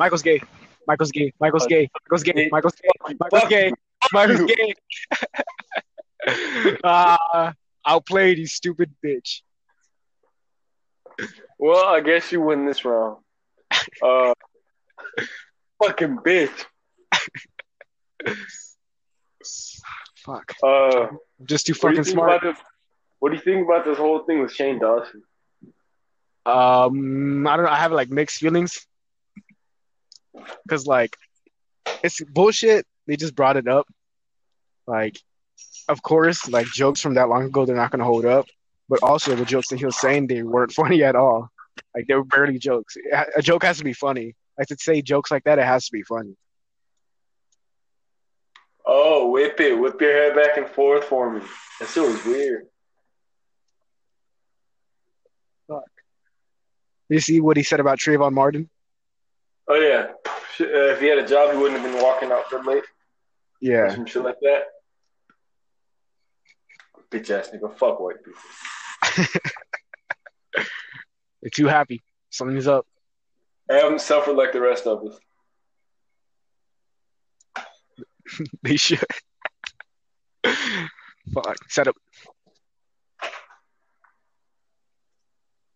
Michael's gay. Michael's gay. Michael's gay. Michael's gay. Michael's gay. Michael's gay. Michael's gay. Ah, outplayed, you stupid bitch. Well, I guess you win this round. Uh, fucking bitch. Fuck. Uh, I'm just too what do fucking you think smart. about this? What do you think about this whole thing with Shane Dawson? Um, I don't know. I have like mixed feelings because like it's bullshit. They just brought it up. Like, of course, like jokes from that long ago, they're not gonna hold up. But also the jokes that he was saying, they weren't funny at all. Like they were barely jokes. A joke has to be funny. Like to say jokes like that, it has to be funny. Oh, whip it, whip your head back and forth for me. That shit was weird. You see what he said about Trayvon Martin? Oh yeah, uh, if he had a job, he wouldn't have been walking out so late. Yeah. Some shit like that. Bitch ass nigga, fuck white people. They're too happy. Something's up. I haven't suffered like the rest of us. They should. Fuck. Set up.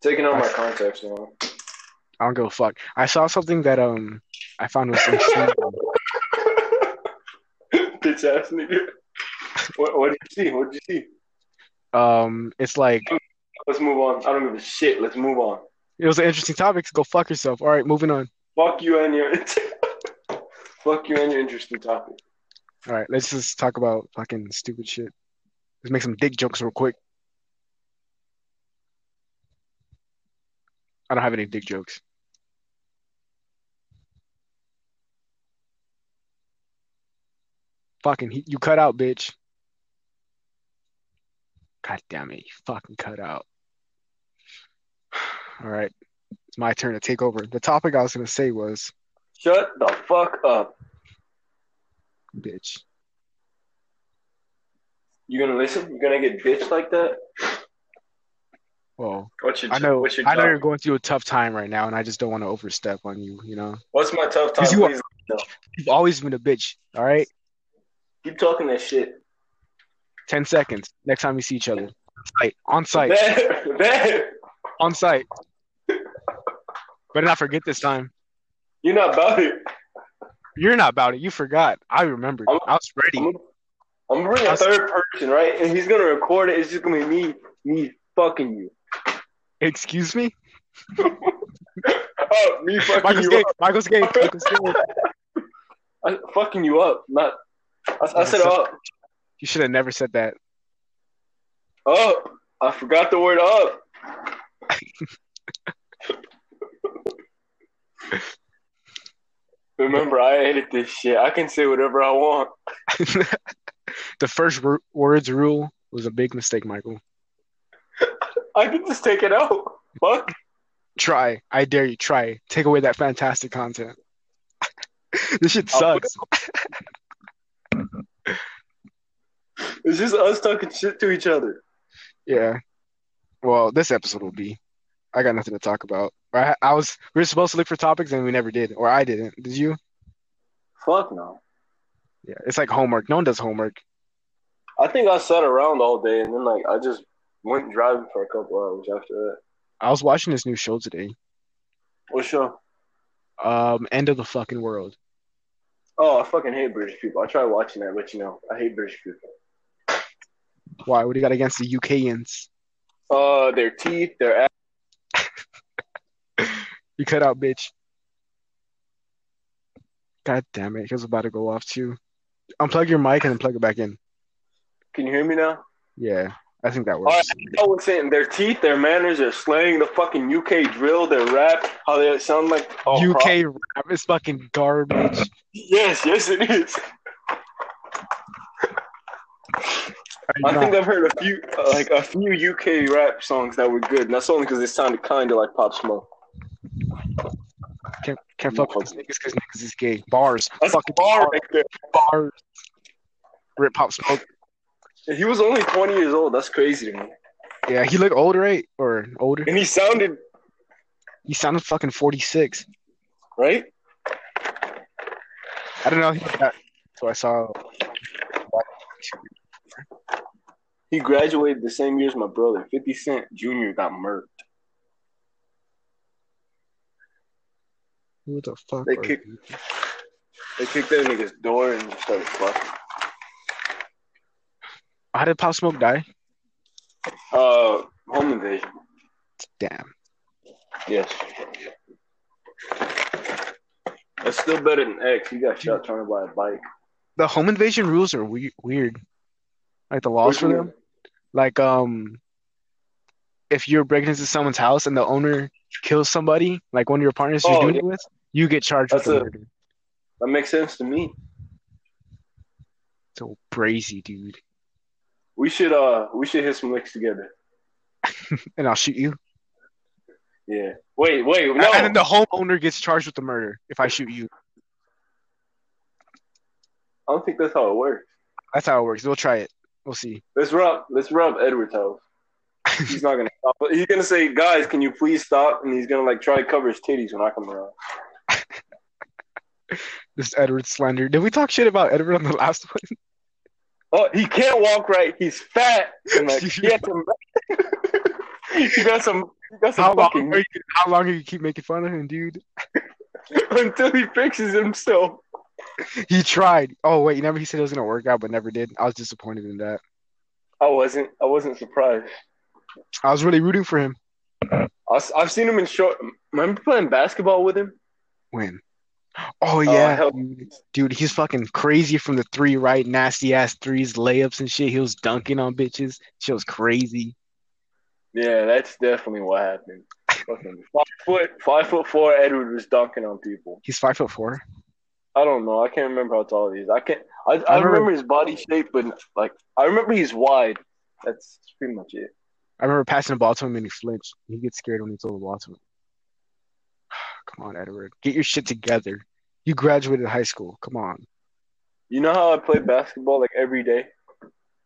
Taking out my contacts now. I don't give a fuck. I saw something that um I found was interesting. Bitch ass nigga. What, what did you see? What did you see? um, it's like Let's move on. I don't give a shit. Let's move on. it was an interesting topic. Go fuck yourself. All right, moving on. Fuck you and your fuck you and your interesting topic. All right, let's just talk about fucking stupid shit. Let's make some dick jokes real quick. I don't have any dick jokes. Fucking, he, you cut out, bitch. God damn it, you fucking cut out. All right, it's my turn to take over. The topic I was gonna say was, Shut the fuck up. bitch. You gonna listen? You gonna get bitched like that? Well, your I know, I know you're going through a tough time right now, and I just don't want to overstep on you. You know, What's my tough time? you you've always been a bitch. All right, keep talking that shit. ten seconds. Next time we see each other, on site, on site. Better not forget this time. You're not about it. You're not about it. You forgot. I remembered. I'm- I was ready. I'm, I'm gonna a third person, right? And he's gonna record it. It's just gonna be me, me fucking you. Excuse me, Oh, me fucking Michael's you gay. up. Michael's gay. Michael's gay. I, fucking you up, not. I, I said up. You should have never said that. Up. I forgot the word up. Remember, I edit this shit. I can say whatever I want. the first wor- words rule was a big mistake, Michael. I can just take it out. Fuck. Try. I dare you. Try. Take away that fantastic content. this shit sucks. It's just us talking shit to each other. Yeah. Well, this episode will be. I got nothing to talk about. I, I was. We were supposed to look for topics and we never did, or I didn't. Did you? Fuck no. Yeah. It's like homework. No one does homework. I think I sat around all day and then like I just went driving for a couple hours after that. I was watching this new show today. What show? Um, End of the fucking world. Oh, I fucking hate British people. I tried watching that, but you know, I hate British people. Why? What do you got against the UKians? Uh, their teeth, their ass. You cut out, bitch. God damn it! He was about to go off too. Unplug your mic and then plug it back in. Can you hear me now? Yeah, I think that All works. right, I was saying their teeth, their manners, their slang, the fucking UK drill, their rap, how they sound like oh, UK pro- rap is fucking garbage. Yes, yes, it is. Are I you think I've heard a few, uh, like a few UK rap songs that were good, and that's only because they sounded kind of like Pop Smoke. can't can't fuck with these niggas because niggas is gay. Bars, That's fucking bar bars, right there. bars. Rip Pop Smoke. He was only 20 years old. That's crazy to me. Yeah, he looked older, right? Or older. And he sounded He sounded fucking forty six. right. I don't know. He got, so I saw. He graduated the same year as my brother. 50 Cent Jr. got murked. Who the fuck? They kicked-? They kicked that nigga's door and started fucking. How did Pop Smoke die? Uh, home invasion. Damn. Yes. That's still better than X. He got shot trying to buy a bike. The home invasion rules are we- weird. Like the laws for them. Like um, if you're breaking into someone's house and the owner kills somebody, like one of your partners you're Oh, doing yeah. it with, you get charged That's with a- murder. That makes sense to me. So crazy, dude. We should uh we should hit some licks together. And I'll shoot you. Yeah. Wait, wait, no. And then the homeowner gets charged with the murder if I shoot you. I don't think that's how it works. That's how it works. We'll try it. We'll see. Let's rub let's rub Edward's house. He's not gonna stop. He's gonna say, guys, can you please stop? And he's gonna like try to cover his titties when I come around. This Edward slander. Did we talk shit about Edward on the last one? Oh, he can't walk right. He's fat. And like he had some he got some he got some How long, fucking are you, how long are you keep making fun of him, dude? until he fixes himself. He tried. Oh wait, you never. He said it was gonna work out, but never did. I was disappointed in that. I wasn't I wasn't surprised. I was really rooting for him. I, have seen him in short. Remember playing basketball with him? Win. Oh, oh yeah, hell- dude. dude. He's fucking crazy from the three, right? Nasty ass threes, layups and shit. He was dunking on bitches. Shit was crazy. Yeah, that's definitely what happened. Fucking five foot, five foot four. Edward was dunking on people. He's five foot four. I don't know. I can't remember how tall he is. I can't. I, I, I remember- remember his body shape, but like I remember he's wide. That's pretty much it. I remember passing the ball to him and he flinched. He gets scared when he throws the ball to him. Come on, Edward. Get your shit together. You graduated high school. Come on. You know how I play basketball like every day?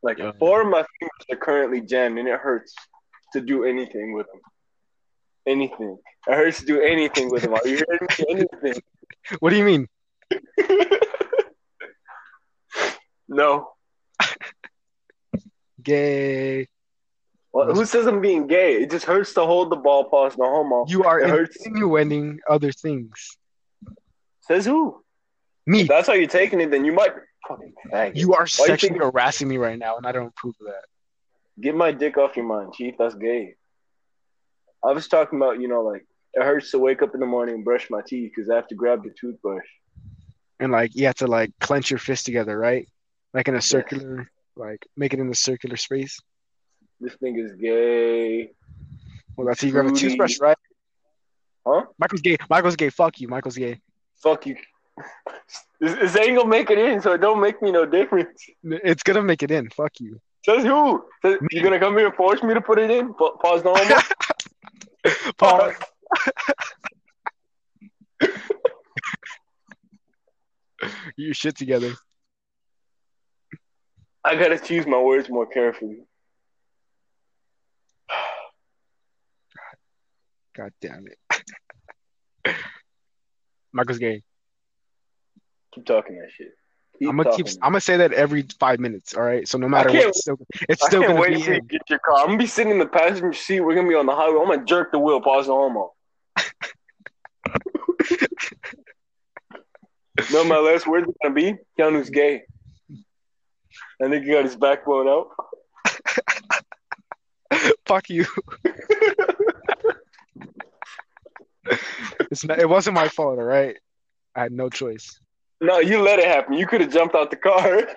Like Yeah. four of my fingers are currently jammed, and it hurts to do anything with them. Anything. It hurts to do anything with them. Are you hearing me? Anything. What do you mean? no. Gay. Well, who says I'm being gay? It just hurts to hold the ball past no homo. You are It hurts. insinuating other things. Says who? Me. If that's how you're taking it, then you might fucking. You are you sexually think- harassing me right now, and I don't approve of that. Get my dick off your mind, Chief. That's gay. I was talking about, you know, like it hurts to wake up in the morning and brush my teeth because I have to grab the toothbrush. And like you have to like clench your fist together, right? Like in a circular, like make it in the circular space. This thing is gay. Well, that's you grab a toothbrush, right? Huh? Michael's gay. Michael's gay. Fuck you. Michael's gay. Fuck you. This, ain't gonna make it in, so it don't make me no difference. It's gonna make it in. Fuck you. Says who? Says, you gonna come here and force me to put it in? Pa- Pause no homo. Pause. Get your shit together. I gotta choose my words more carefully. God damn it. Michael's gay. Keep talking that shit. Keep I'm gonna keep. I'm gonna say that every five minutes. All right. So no matter what, can't- it's still, it's I still can't gonna wait be till you in. get your car. I'm gonna be sitting in the passenger seat. We're gonna be on the highway. I'm gonna jerk the wheel. Pause no homo. no, my last words are gonna be Keanu's gay. I think he got his back blown out. Fuck you. It's not, it wasn't my fault. All right. I had no choice. No, you let it happen. You could have jumped out the car.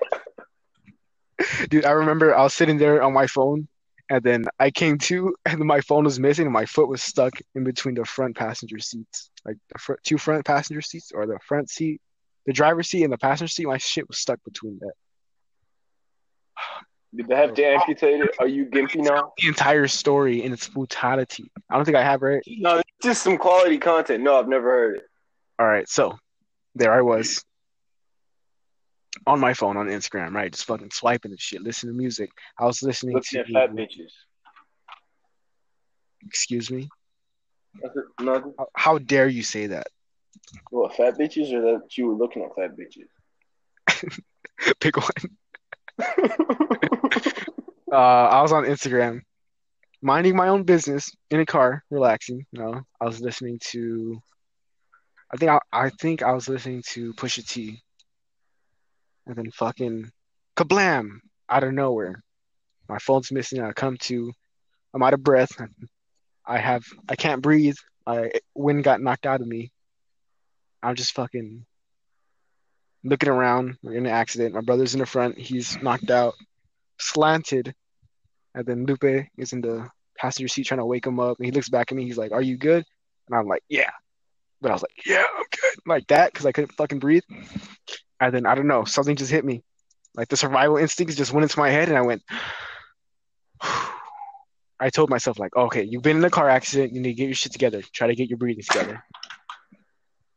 Dude, I remember I was sitting there on my phone, and then I came to, and my phone was missing, and my foot was stuck in between the front passenger seats, like the fr- two front passenger seats, or the front seat, the driver's seat, and the passenger seat. My shit was stuck between that. Did they have to amputate it? Are you gimpy now? The entire story in its brutality. I don't think I have right. No, it's just some quality content. No, I've never heard it. All right, so there I was on my phone on Instagram, right, just fucking swiping and shit, listening to music. I was listening Looking to. at fat bitches. Excuse me. Nothing. How, how dare you say that? What fat bitches or that you were looking at fat bitches? Pick one. Uh, I was on Instagram, minding my own business in a car, relaxing. You know, I was listening to. I think I, I think I was listening to Pusha T, and then fucking kablam out of nowhere. My phone's missing. I come to. I'm out of breath. I have. I can't breathe. My wind got knocked out of me. I'm just fucking looking around. We're in an accident. My brother's in the front. He's knocked out, slanted, and then Lupe is in the passenger seat trying to wake him up. And he looks back at me. He's like, "Are you good?" And I'm like, "Yeah." But I was like, "Yeah, I'm good," like that, because I couldn't fucking breathe. And then I don't know, something just hit me. Like the survival instincts just went into my head, and I went. I told myself like, okay, you've been in a car accident. You need to get your shit together. Try to get your breathing together.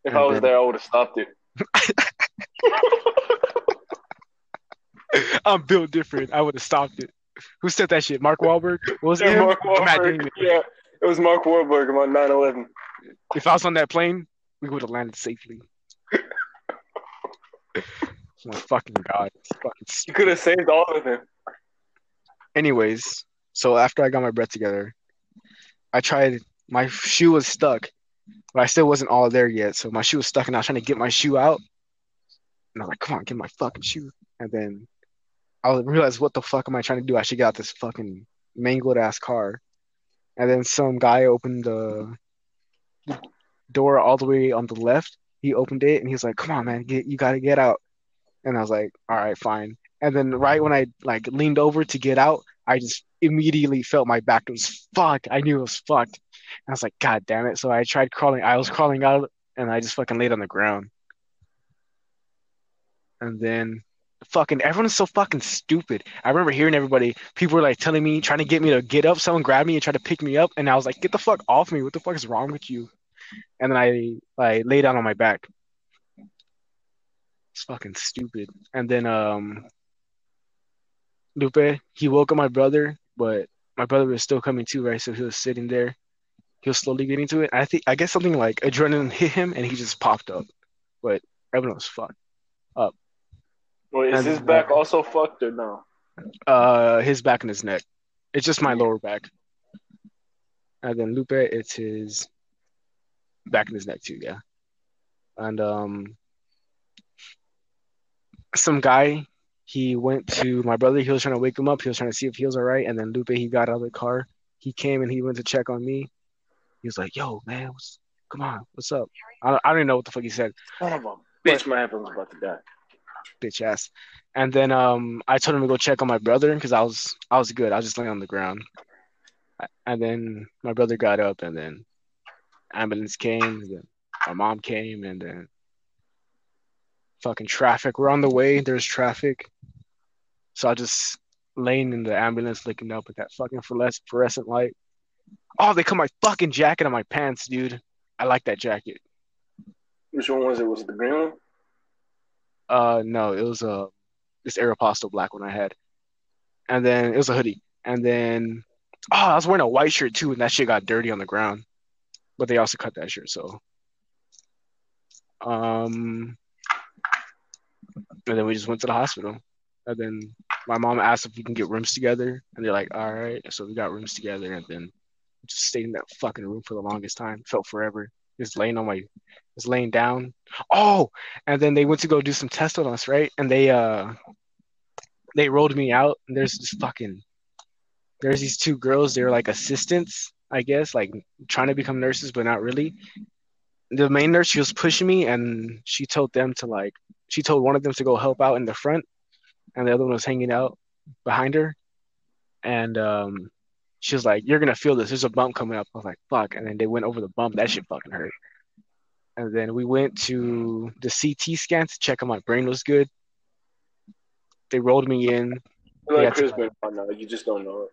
If And I was then- there, I would have stopped it. I'm built different. I would have stopped it. Who said that shit? Mark Wahlberg? What was it? Yeah, him? Mark Wahlberg. Yeah, it was Mark Wahlberg on 9/11. If I was on that plane, we would have landed safely. My fucking god. Fucking You could have saved all of them. Anyways, so after I got my breath together, I tried. My shoe was stuck, but I still wasn't all there yet. So my shoe was stuck, and I was trying to get my shoe out. And I'm like, "Come on, get my fucking shoe!" And then I realized, "What the fuck am I trying to do? I should get out this fucking mangled ass car." And then some guy opened the door all the way on the left. He opened it, and he was like, "Come on, man, get you gotta get out." And I was like, "All right, fine." And then right when I like leaned over to get out, I just immediately felt my back was fucked. I knew it was fucked. And I was like, God damn it. So I tried crawling. I was crawling out and I just fucking laid on the ground. And then fucking everyone's so fucking stupid. I remember hearing everybody, people were like telling me, trying to get me to get up. Someone grabbed me and tried to pick me up. And I was like, get the fuck off me. What the fuck is wrong with you? And then I I lay down on my back. It's fucking stupid. And then um Lupe, he woke up my brother, but my brother was still coming too, right? So he was sitting there. He was slowly getting to it. I think I guess something like adrenaline hit him and he just popped up. But everyone was fucked. Wait, is And- his back also fucked or no? Uh his back and his neck. It's just my lower back. And then Lupe, it's his back and his neck too, yeah. And um some guy he went to my brother, he was trying to wake him up, he was trying to see if he was all right, and then Lupe he got out of the car. He came and he went to check on me. He was like, Yo, man, what's, come on, what's up? I, I don't even know what the fuck he said. Son of a bitch, my headphones about to die. Bitch ass. And then um, I told him to go check on my brother because I was I was good. I was just laying on the ground. And then my brother got up, and then ambulance came. And then my mom came, and then fucking traffic. We're on the way. There's traffic, so I just laying in the ambulance, looking up at that fucking fluorescent light. Oh, they cut my fucking jacket on my pants, dude. I like that jacket. Which one was it? Was it the green one? Uh, no, it was uh, this Aeropostale black one I had, and then it was a hoodie, and then oh, I was wearing a white shirt too, and that shit got dirty on the ground, but they also cut that shirt, so. Um, and then we just went to the hospital, and then my mom asked if we can get rooms together, and they're like, all right, so we got rooms together, and then just stayed in that fucking room for the longest time, felt forever, just laying on my, just laying down. Oh, and then they went to go do some tests on us, right? And they uh they rolled me out and there's this fucking there's these two girls, they're like assistants, I guess, like trying to become nurses but not really. The main nurse she was pushing me and she told them to like she told one of them to go help out in the front and the other one was hanging out behind her. And um she was like, You're gonna feel this, there's a bump coming up. I was like, fuck, and then they went over the bump, that shit fucking hurt. And then we went to the CT scan to check if my brain was good. They rolled me in. Like Chris Benoit now. You just don't know it.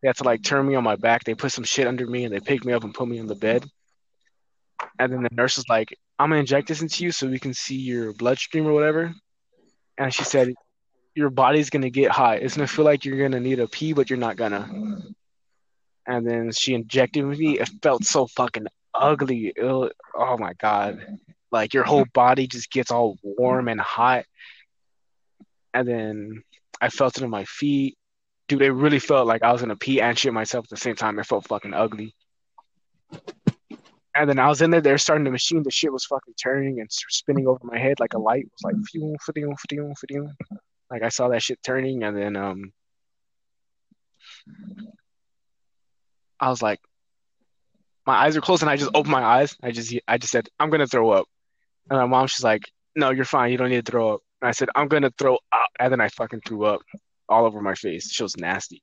They had to like turn me on my back. They put some shit under me and they picked me up and put me on the bed. And then the nurse was like, I'm gonna inject this into you so we can see your bloodstream or whatever. And she said, Your body's gonna get hot. It's gonna feel like you're gonna need a pee, but you're not gonna. And then she injected me. It felt so fucking ugly. Oh my god. like your whole body just gets all warm and hot. And then I felt it in my feet. Dude, it really felt like I was gonna pee and shit myself at the same time. It felt fucking ugly. And then I was in there, they're starting the machine. The shit was fucking turning and spinning over my head like a light. It was like, phew. like I saw that shit turning, and then um, I was like, my eyes are closed, and I just opened my eyes. I just, I just said, I'm gonna throw up. And my mom, she's like, No, you're fine. You don't need to throw up. And I said, I'm gonna throw up, and then I fucking threw up all over my face. She was nasty.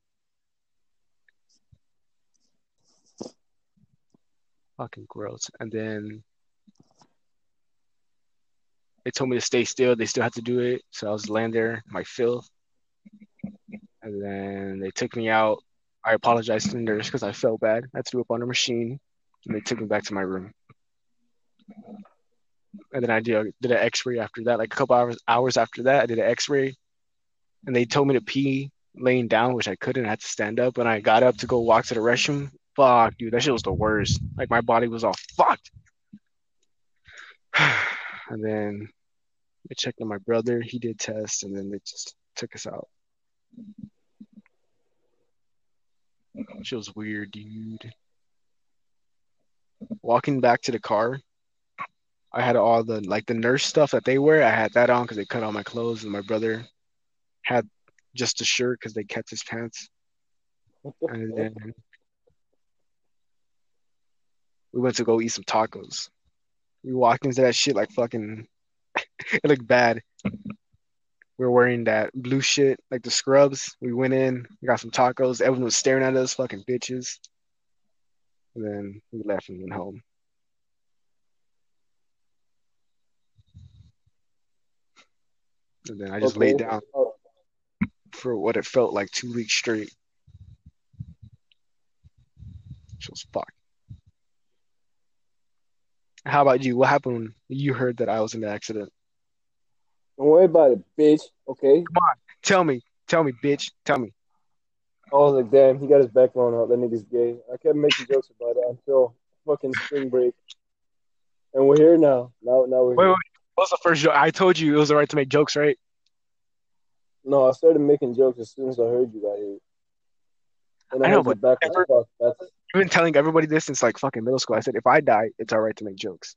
Fucking gross. And then they told me to stay still. They still had to do it. So I was laying there, my filth. And then they took me out. I apologized to the nurse because I felt bad. I threw up on a machine. And they took me back to my room. And then I did, did an x ray after that. Like a couple hours hours after that, I did an x ray. And they told me to pee laying down, which I couldn't. I had to stand up. And I got up to go walk to the restroom fuck, dude, that shit was the worst. Like my body was all fucked. and then I checked on my brother. He did tests, and then they just took us out. She was weird, dude. Walking back to the car, I had all the like the nurse stuff that they wear. I had that on because they cut all my clothes, and my brother had just a shirt because they kept his pants. And then we went to go eat some tacos. We walked into that shit like fucking. it looked bad. We were wearing that blue shit, like the scrubs. We went in, we got some tacos. Everyone was staring at us, fucking bitches. And then we left and went home. And then I just okay. laid down for what it felt like two weeks straight. It was fucked. How about you? What happened when you heard that I was in the accident? Don't worry about it, bitch. Okay. Come on, tell me, tell me, bitch, tell me. I was like, damn, he got his back blown out. That nigga's gay. I kept making jokes about it until fucking spring break, and we're here now. Now, now we're. Wait, here. wait. What was the first joke? I told you it was the right to make jokes, right? No, I started making jokes as soon as I heard you got here. And I, I know, but back ever, I've been telling everybody this since like fucking middle school. I said if I die, it's all right to make jokes.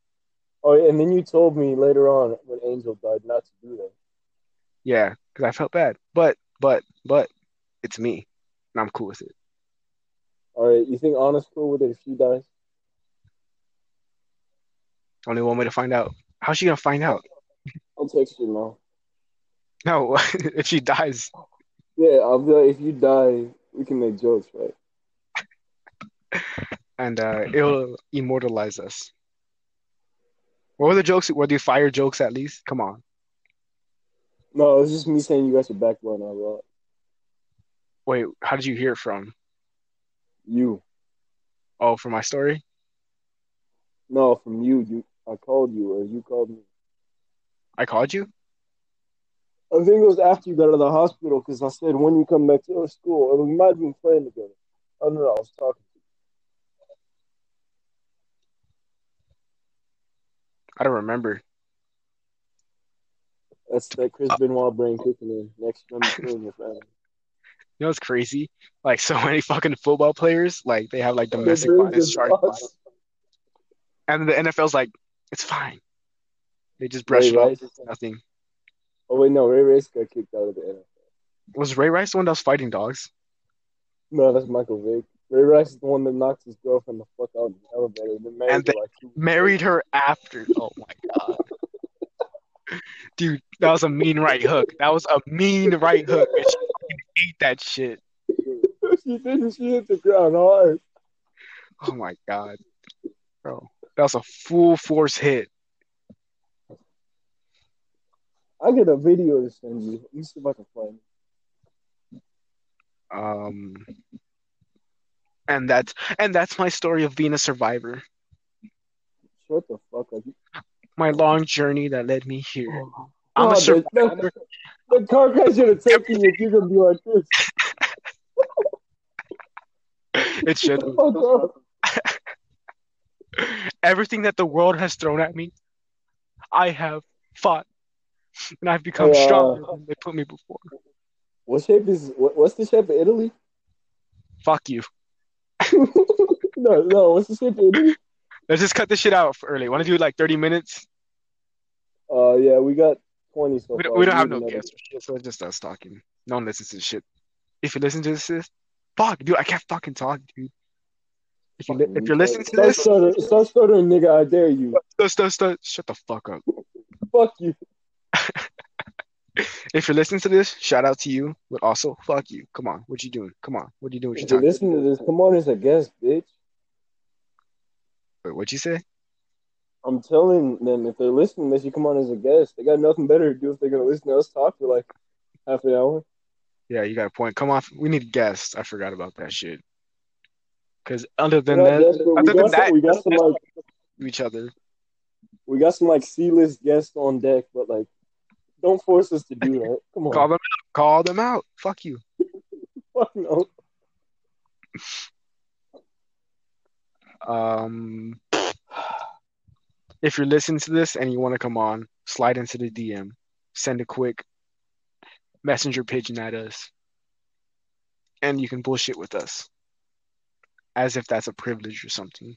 Oh, and then you told me later on when Angel died not to do that. Yeah, because I felt bad, but but but it's me, and I'm cool with it. All right, you think Anna's cool with it if she dies? Only one way to find out. How's she gonna find out? I'll text you now. No, if she dies. Yeah, I'll be like, if you die, we can make jokes, right? and uh, it'll immortalize us. What were the jokes? Were the fire jokes at least? Come on. No, it was just me saying you guys are backbone a lot. Wait, how did you hear it from? You. Oh, from my story? No, from you. You, I called you, or you called me. I called you. I think it was after you got out of the hospital because I said when you come back to school, and we might have been playing together. I don't know. I was talking. I don't remember. That's that Chris uh, Benoit brain kicking in. Next number two in your family. You know what's crazy? Like so many fucking football players, like they have like domestic violence charges. And the NFL's like, it's fine. They just brush Ray it off. Nothing. Oh wait, no, Ray Rice got kicked out of the NFL. Was Ray Rice the one that was fighting dogs? No, that's Michael Vick. Ray Rice is the one that knocked his girlfriend the fuck out in the elevator and then married, and her, like, married her after. Oh my god. Dude, that was a mean right hook. That was a mean right hook. And she ate that shit. she did. She hit the ground hard. Oh my god, bro, that was a full force hit. I get a video to send you. Let me see if I can find it. Um, and that's and that's my story of being a survivor. Shut the fuck up. My long journey that led me here. Oh, I'm a survivor. The, the, the car crash should have taken you if you're gonna be like this. it should have. Everything that the world has thrown at me, I have fought, and I've become uh, stronger than they put me before. What shape is what, what's the shape of Italy? Fuck you. no, no. What's the of Let's just cut this shit out early. Want to do like 30 minutes? Uh, yeah, we got twenty so We don't, we don't have no guests so it's just us talking. No one listens to this shit. If you listen to this, shit, fuck, dude, I can't fucking talk, dude. If you, if you're listening to this, start stuttering, nigga. I dare you. stop, stop, stop, shut the fuck up. Fuck you. If you're listening to this, shout out to you, but also fuck you. Come on, what you doing? Come on, what you doing? What you If you talking? listen to this, come on as a guest, bitch. Wait, what you say? I'm telling them if they're listening, they should come on as a guest. They got nothing better to do if they're gonna listen to us talk for like half an hour. Yeah, you got a point. Come on, we need guests. I forgot about that shit. Because other than that, other got than some, that, we got some like each other. we got some like C list guests on deck, but like don't force us to do that. Come on. Call them out. Call them out. Fuck you. Fuck no. Um, if you're listening to this and you want to come on, slide into the DM, send a quick messenger pigeon at us, and you can bullshit with us, as if that's a privilege or something.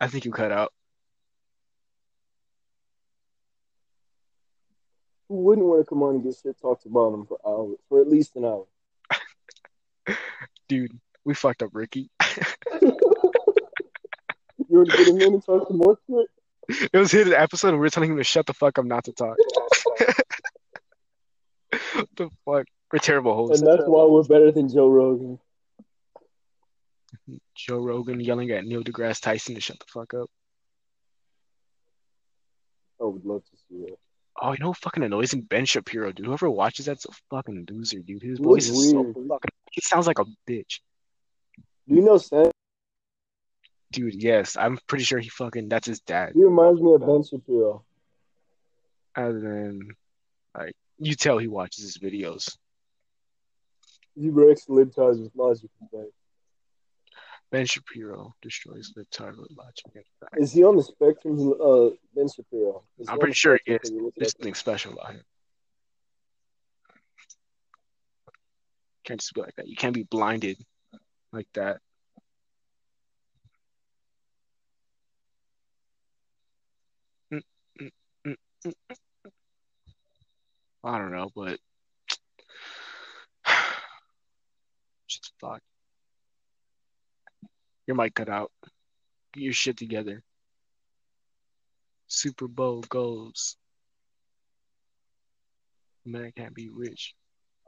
I think you cut out. Who wouldn't want to come on and get shit talked about them for hours, for at least an hour? Dude, we fucked up Ricky. You want to get him in and talk some more shit? It was his episode and we were telling him to shut the fuck up not to talk. what the fuck? We're terrible hosts. And that's why we're better than Joe Rogan. Joe Rogan yelling at Neil deGrasse Tyson to shut the fuck up. I would love to see that. Oh, you know fucking annoys him? Ben Shapiro, dude. Whoever watches that's a fucking loser, dude. His voice is so fucking. He sounds like a bitch, Do you know Sam? dude. Yes, I'm pretty sure he fucking. That's his dad. He reminds me of Ben Shapiro. And then, like, you tell he watches his videos. He breaks libtards with logic and. Ben Shapiro destroys the target logic. Is he on the spectrum? Uh, Ben Shapiro. I'm pretty sure it is. Can you look There's something special about him. Can't just be like that. You can't be blinded like that. Mm, mm, mm, mm, mm. I don't know, but just fuck. Your mic cut out. Get your shit together. Super Bowl goals. Man can't be rich.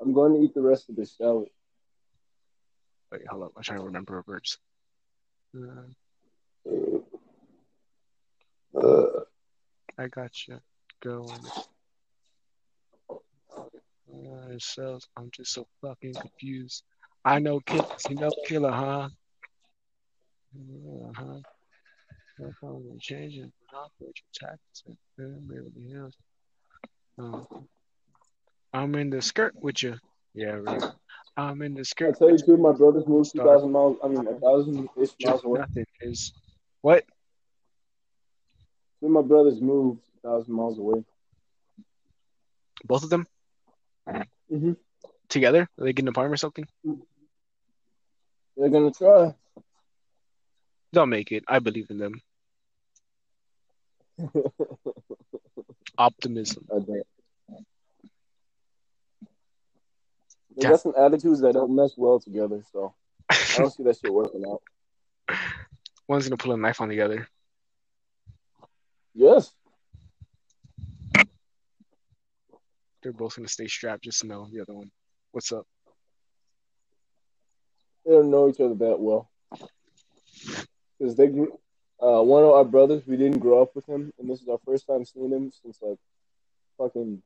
I'm going to eat the rest of the salad. Wait, hold up. I'm trying to remember a verse. Uh, Uh, I got you going. Uh, sells. I'm just so fucking confused. I know killers. You know killer, huh? Uh huh. No problem changing. Not what your taxes. and Beverly Hills. Uh, I'm in the skirt with you. Yeah, right. I'm in the skirt. I skirt. tell you, with too, my brother's moved Star. 2,000 miles. I mean, a thousand ish miles away. Nothing is. What? Two of my brothers moved a thousand miles away. Both of them Mm-hmm. together? Are they getting an apartment or something? They're gonna try. They'll make it. I believe in them. Optimism. Bet. They got some attitudes that don't mesh well together, so I don't see that shit working out. One's gonna pull a knife on the other. Yes. They're both gonna stay strapped just to know the other one. What's up? They don't know each other that well. Because they grew, uh, one of our brothers, we didn't grow up with him, and this is our first time seeing him since like fucking.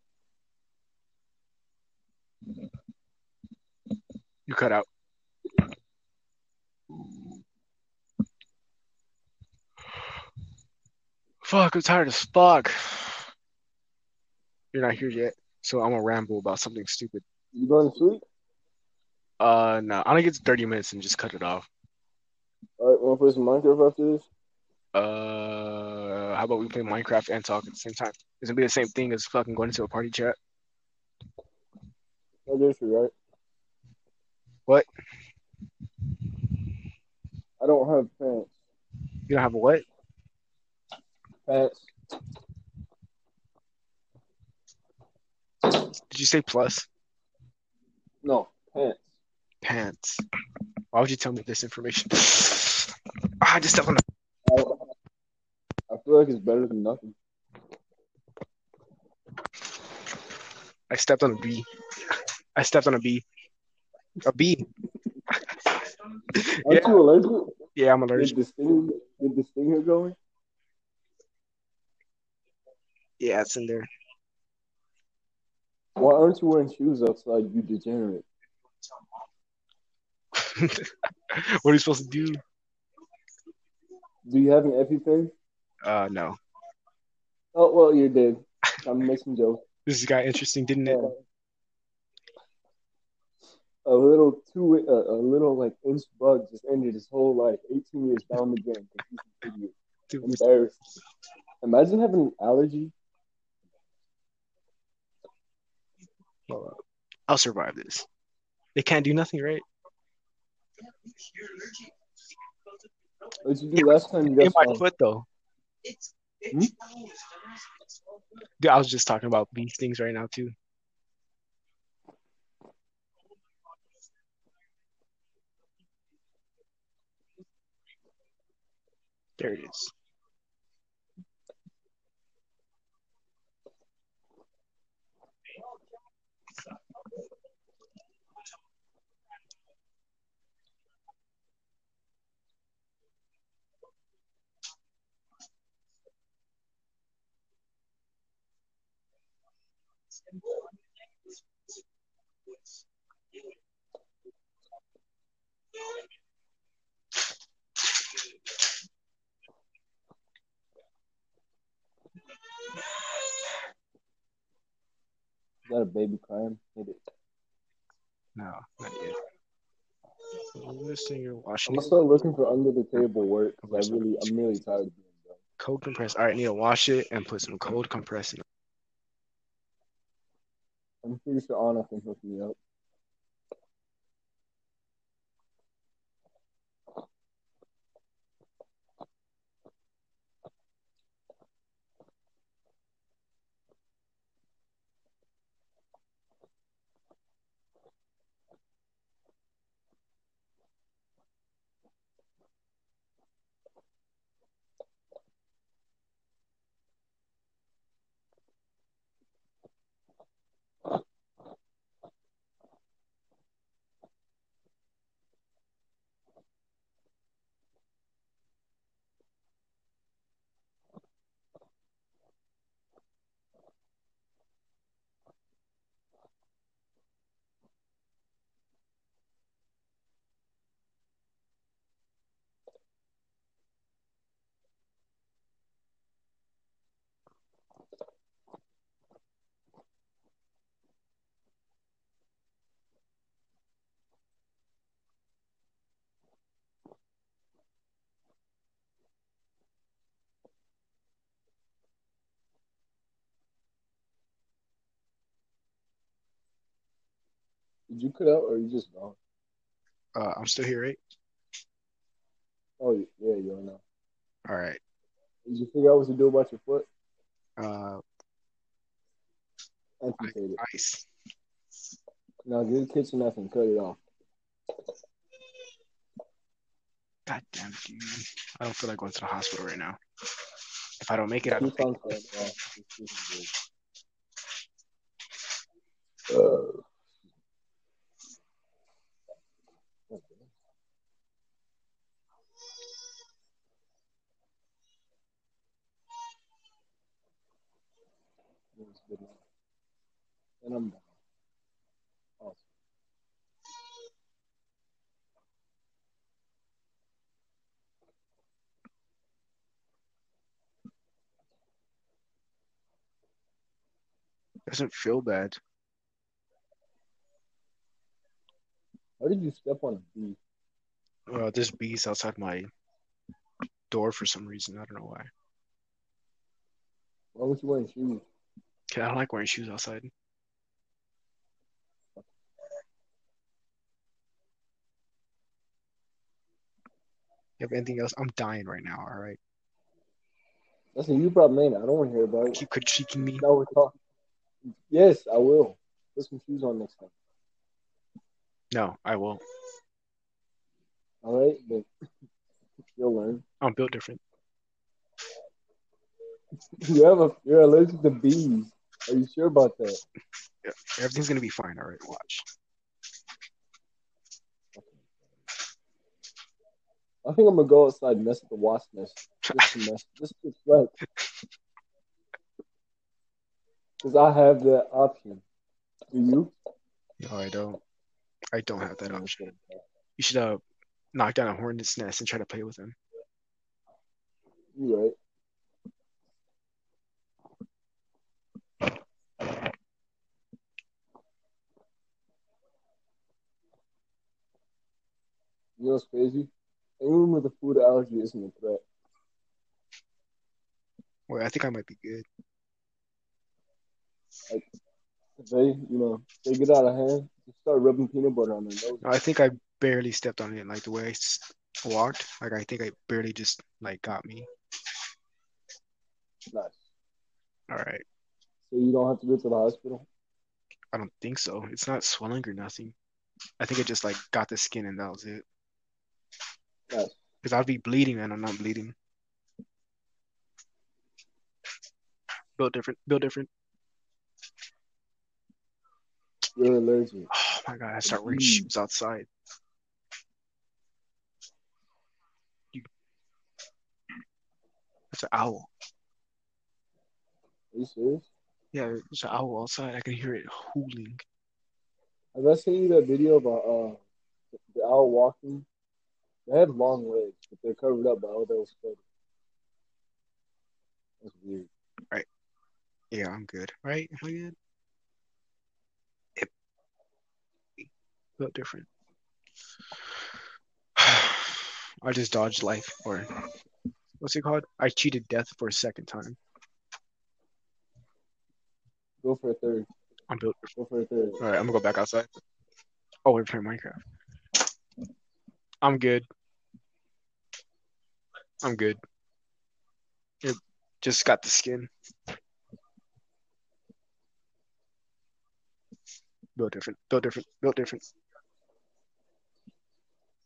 You cut out. Fuck, I'm tired as fuck. You're not here yet, so I'm gonna ramble about something stupid. You going to sleep? Uh, no, I'm gonna get to 30 minutes and just cut it off. Want to play some Minecraft after this? Uh, how about we play Minecraft and talk at the same time? It's gonna be the same thing as fucking going into a party chat. I guess you're right. What? I don't have pants. You don't have a what? Pants. Did you say plus? No, pants. Pants. Why would you tell me this information? ah, I just stepped on. A- I, feel like it's better than nothing. I stepped on a bee. I stepped on a bee. A bee. Aren't Yeah. you allergic? Yeah, I'm allergic. Did the sting, did the stinger going? Yeah, it's in there. Why aren't you wearing shoes outside, you degenerate? what are you supposed to do? Do you have an EpiPen? Uh, no. Oh, well, you're dead. I'm making jokes. This is got interesting, didn't it? Yeah. A little two, uh, a little like inch bug just ended his whole life, 18 years down the drain. he's an. Dude, Embarrassed. Imagine having an allergy. I'll survive this. They can't do nothing, right? What did you do last time In my stung? foot, though. Hmm? Dude, I was just talking about bee stings right now too. There it is. Is that a baby crying? Hit it. No, not yet. You're I'm gonna start looking for under the table work because I really, I'm really tired of being done. cold compress. All right, need to wash it and put some cold compress in. I'm pretty sure Anna can hook me up. Did you cut out or you just gone? Uh, I'm still here, right? Oh yeah, you are now. All right. Did you figure out what to do about your foot? Uh, Amputate it. ice. Now get a kitchen knife and cut it off. God damn it, dude. I don't feel like going to the hospital right now. If I don't make it, I don't make it off. This is good. Uh, It was good enough. And I'm done. Awesome. it doesn't feel bad. How did you step on a bee? Uh, there's bees outside my door for some reason. I don't know why. Why would you wearing shoes? 'Cause I don't like wearing shoes outside. You have anything else? I'm dying right now. All right. Listen, you brought man. I don't want to hear about it. Keep critiquing me. Now we're talking. Yes, I will. Put some shoes on next time. No, I won't. All right, but you'll learn. I'm built different. You have a you're allergic to bees. Are you sure about that? Yeah, Everything's gonna be fine. All right, watch. I think I'm gonna go outside and mess with the wasp nest. Just to mess, just to sweat. Because I have that option. Do you? No, I don't. I don't have that option. You should uh knock down a hornet's nest and try to play with him. You right. You know what's crazy? Anyone with a food allergy isn't a threat. Well, I think I might be good. If they, you know, they get out of hand, just start rubbing peanut butter on their nose. I think I barely stepped on it. Like the way I walked, like I think I barely just like got me. Nice. All right. So you don't have to go to the hospital. I don't think so. It's not swelling or nothing. I think it just like got the skin and that was it. Nice. Because I'd be bleeding and I'm not bleeding. Built different. Built different. You're allergic. Oh my god! I start wearing Mm. shoes outside. It's an owl. Are you serious? Yeah, there's an owl outside. I can hear it hooling. Have I seen you that video about uh the owl walking? They have long legs, but they're covered up by all those feathers. That's weird. Right. Yeah, I'm good. Right? Am I good? Built different. I just dodged life, or what's it called? I cheated death for a second time. Go for a third. I'm built. Go for a third. All right, I'm gonna go back outside. Oh, we're playing Minecraft. I'm good. I'm good. It just got the skin. Built different. Built different. Built different.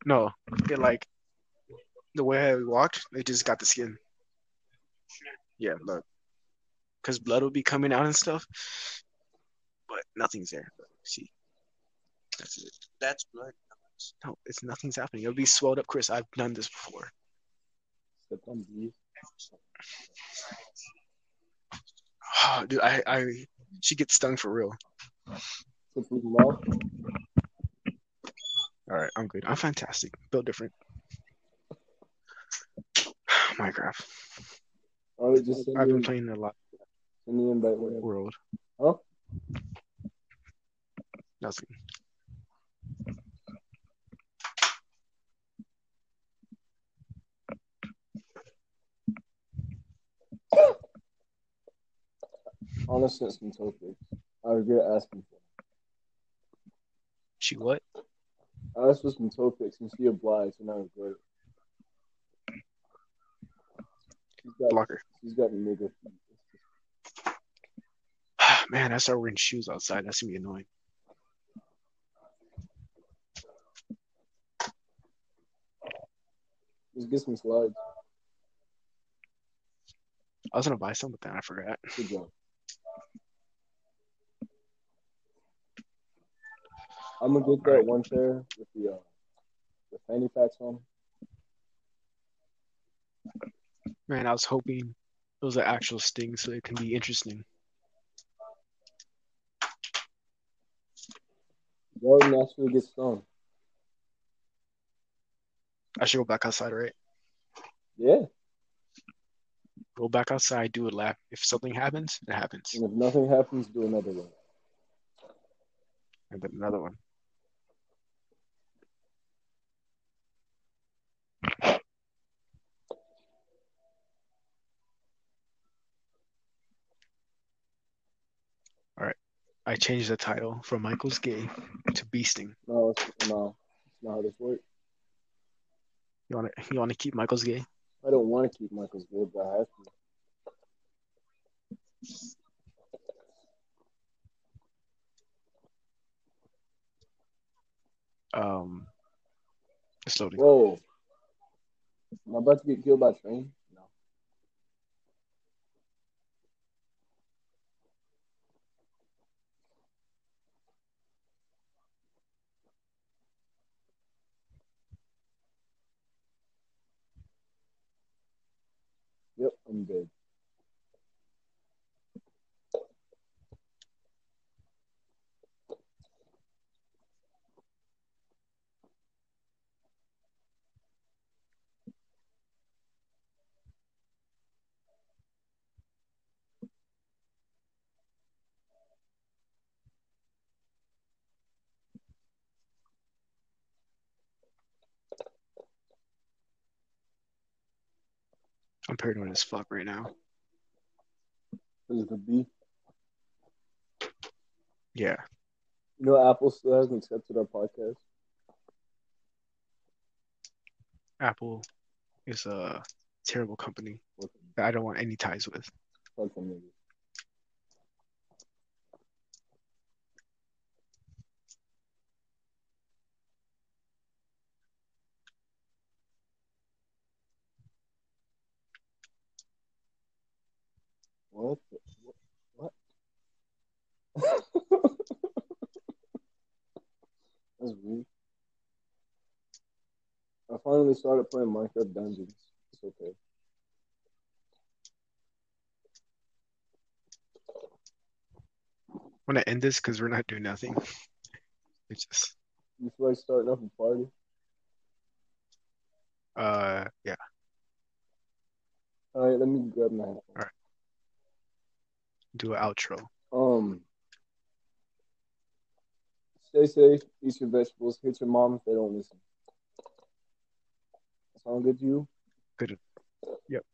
No, it like the way I walked, it just got the skin. Yeah, look, because blood will be coming out and stuff, but nothing's there. See, that's it. That's blood. No, it's nothing's happening. It'll be swelled up, Chris. I've done this before. Step on bees. Dude, I, I, she gets stung for real. Step through the mouth. All right, I'm good. I'm fantastic. Built different. Minecraft. All right, just I've been playing a lot In the invite world. Huh? Nothing. Honestly, it's some topics. I regret asking for. She what? I was asked for some topics and she obliged, and I regret it. She's got, Blocker. she's got the nigga feet. Man, I start wearing shoes outside. That's gonna be annoying. Just get some slides. I was gonna buy some, but then I forgot. Good job. I'm gonna get that Alright. one pair with the uh, the fanny packs on. Man, I was hoping those are actual stings, so it can be interesting. Jordan actually gets stung. I should go back outside, right? Yeah, Go back outside, do a lap. If something happens, it happens. and if nothing happens, do another one. And then another one. I changed the title from Michael's gay to beasting. No, it's, no, it's not how this works. You want to you want to keep Michael's gay? I don't want to keep Michael's good, but I have to. Um, it's loading. Whoa. Am I about to get killed by train? I'm good. Paranoid as fuck right now. Is the B. Yeah, You know, Apple still hasn't accepted our podcast. Apple is a terrible company that I don't want any ties with. fuck them niggas. What? the- What? what? That's weird. I finally started playing Minecraft Dungeons. It's okay. want to end this because we're not doing nothing. It's just, You feel like starting up a party? uh, yeah. All right, let me grab my headphones. Do an outro. Um, Stay safe, eat your vegetables, hit your mom if they don't listen. Sound good to you? Good. Yep.